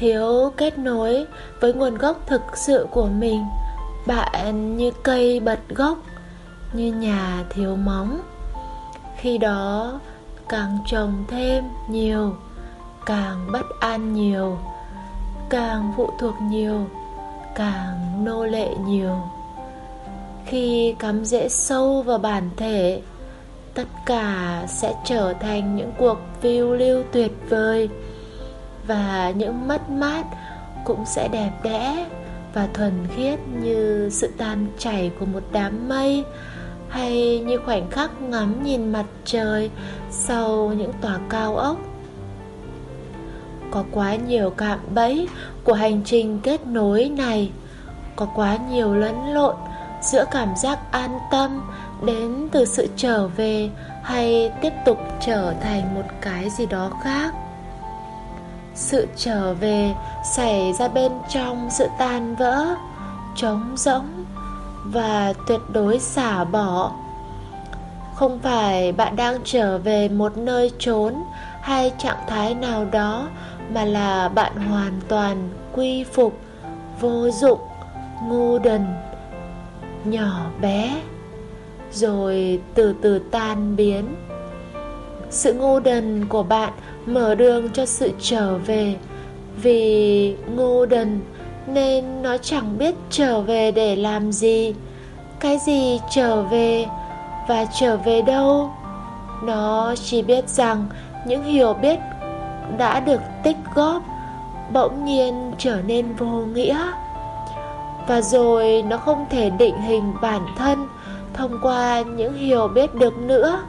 thiếu kết nối với nguồn gốc thực sự của mình. Bạn như cây bật gốc, như nhà thiếu móng. Khi đó, càng trồng thêm nhiều, càng bất an nhiều, càng phụ thuộc nhiều, càng nô lệ nhiều. Khi cắm rễ sâu vào bản thể, tất cả sẽ trở thành những cuộc phiêu lưu tuyệt vời và những mất mát cũng sẽ đẹp đẽ và thuần khiết như sự tan chảy của một đám mây hay như khoảnh khắc ngắm nhìn mặt trời sau những tòa cao ốc. Có quá nhiều cạm bẫy của hành trình kết nối này, có quá nhiều lẫn lộn giữa cảm giác an tâm đến từ sự trở về hay tiếp tục trở thành một cái gì đó khác sự trở về xảy ra bên trong sự tan vỡ, trống rỗng và tuyệt đối xả bỏ. Không phải bạn đang trở về một nơi trốn hay trạng thái nào đó mà là bạn hoàn toàn quy phục, vô dụng, ngu đần, nhỏ bé, rồi từ từ tan biến sự ngu đần của bạn mở đường cho sự trở về. Vì ngu đần nên nó chẳng biết trở về để làm gì. Cái gì trở về và trở về đâu? Nó chỉ biết rằng những hiểu biết đã được tích góp bỗng nhiên trở nên vô nghĩa. Và rồi nó không thể định hình bản thân thông qua những hiểu biết được nữa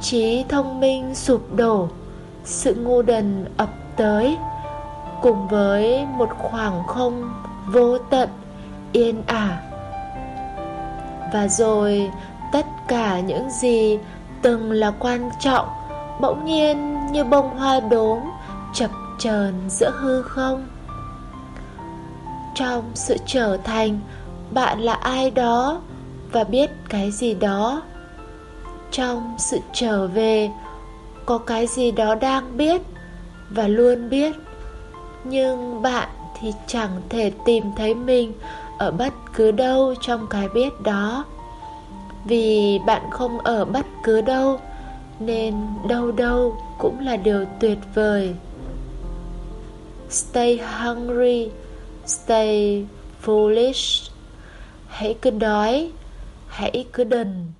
trí thông minh sụp đổ, sự ngu đần ập tới, cùng với một khoảng không vô tận, yên ả. Và rồi, tất cả những gì từng là quan trọng, bỗng nhiên như bông hoa đốm chập chờn giữa hư không. Trong sự trở thành, bạn là ai đó và biết cái gì đó trong sự trở về, có cái gì đó đang biết và luôn biết. Nhưng bạn thì chẳng thể tìm thấy mình ở bất cứ đâu trong cái biết đó. Vì bạn không ở bất cứ đâu, nên đâu đâu cũng là điều tuyệt vời. Stay hungry, stay foolish. Hãy cứ đói, hãy cứ đần.